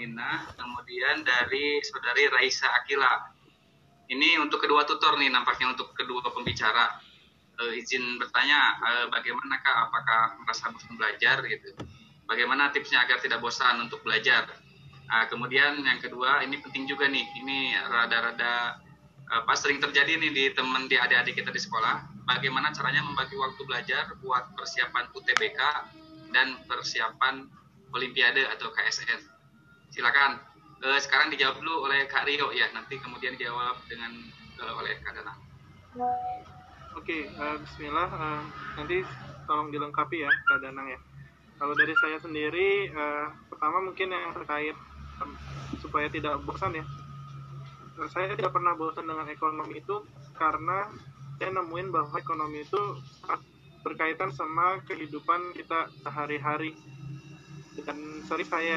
Ina, kemudian dari saudari Raisa Akila. Ini untuk kedua tutor nih, nampaknya untuk kedua pembicara. Uh, izin bertanya, uh, bagaimana kak? Apakah merasa bosan belajar gitu? Bagaimana tipsnya agar tidak bosan untuk belajar? Uh, kemudian yang kedua, ini penting juga nih. Ini rada-rada apa sering terjadi nih di teman di adik-adik kita di sekolah. Bagaimana caranya membagi waktu belajar buat persiapan UTBK dan persiapan Olimpiade atau KSN. Silakan uh, sekarang dijawab dulu oleh Kak Rio ya, nanti kemudian dijawab dengan uh, oleh Kak Danang. Oke, uh, Bismillah. Uh, nanti tolong dilengkapi ya Kak Danang ya. Kalau dari saya sendiri, uh, pertama mungkin yang terkait um, supaya tidak bosan ya. Saya tidak pernah bosan dengan ekonomi itu karena saya nemuin bahwa ekonomi itu berkaitan sama kehidupan kita sehari-hari. Dan sorry saya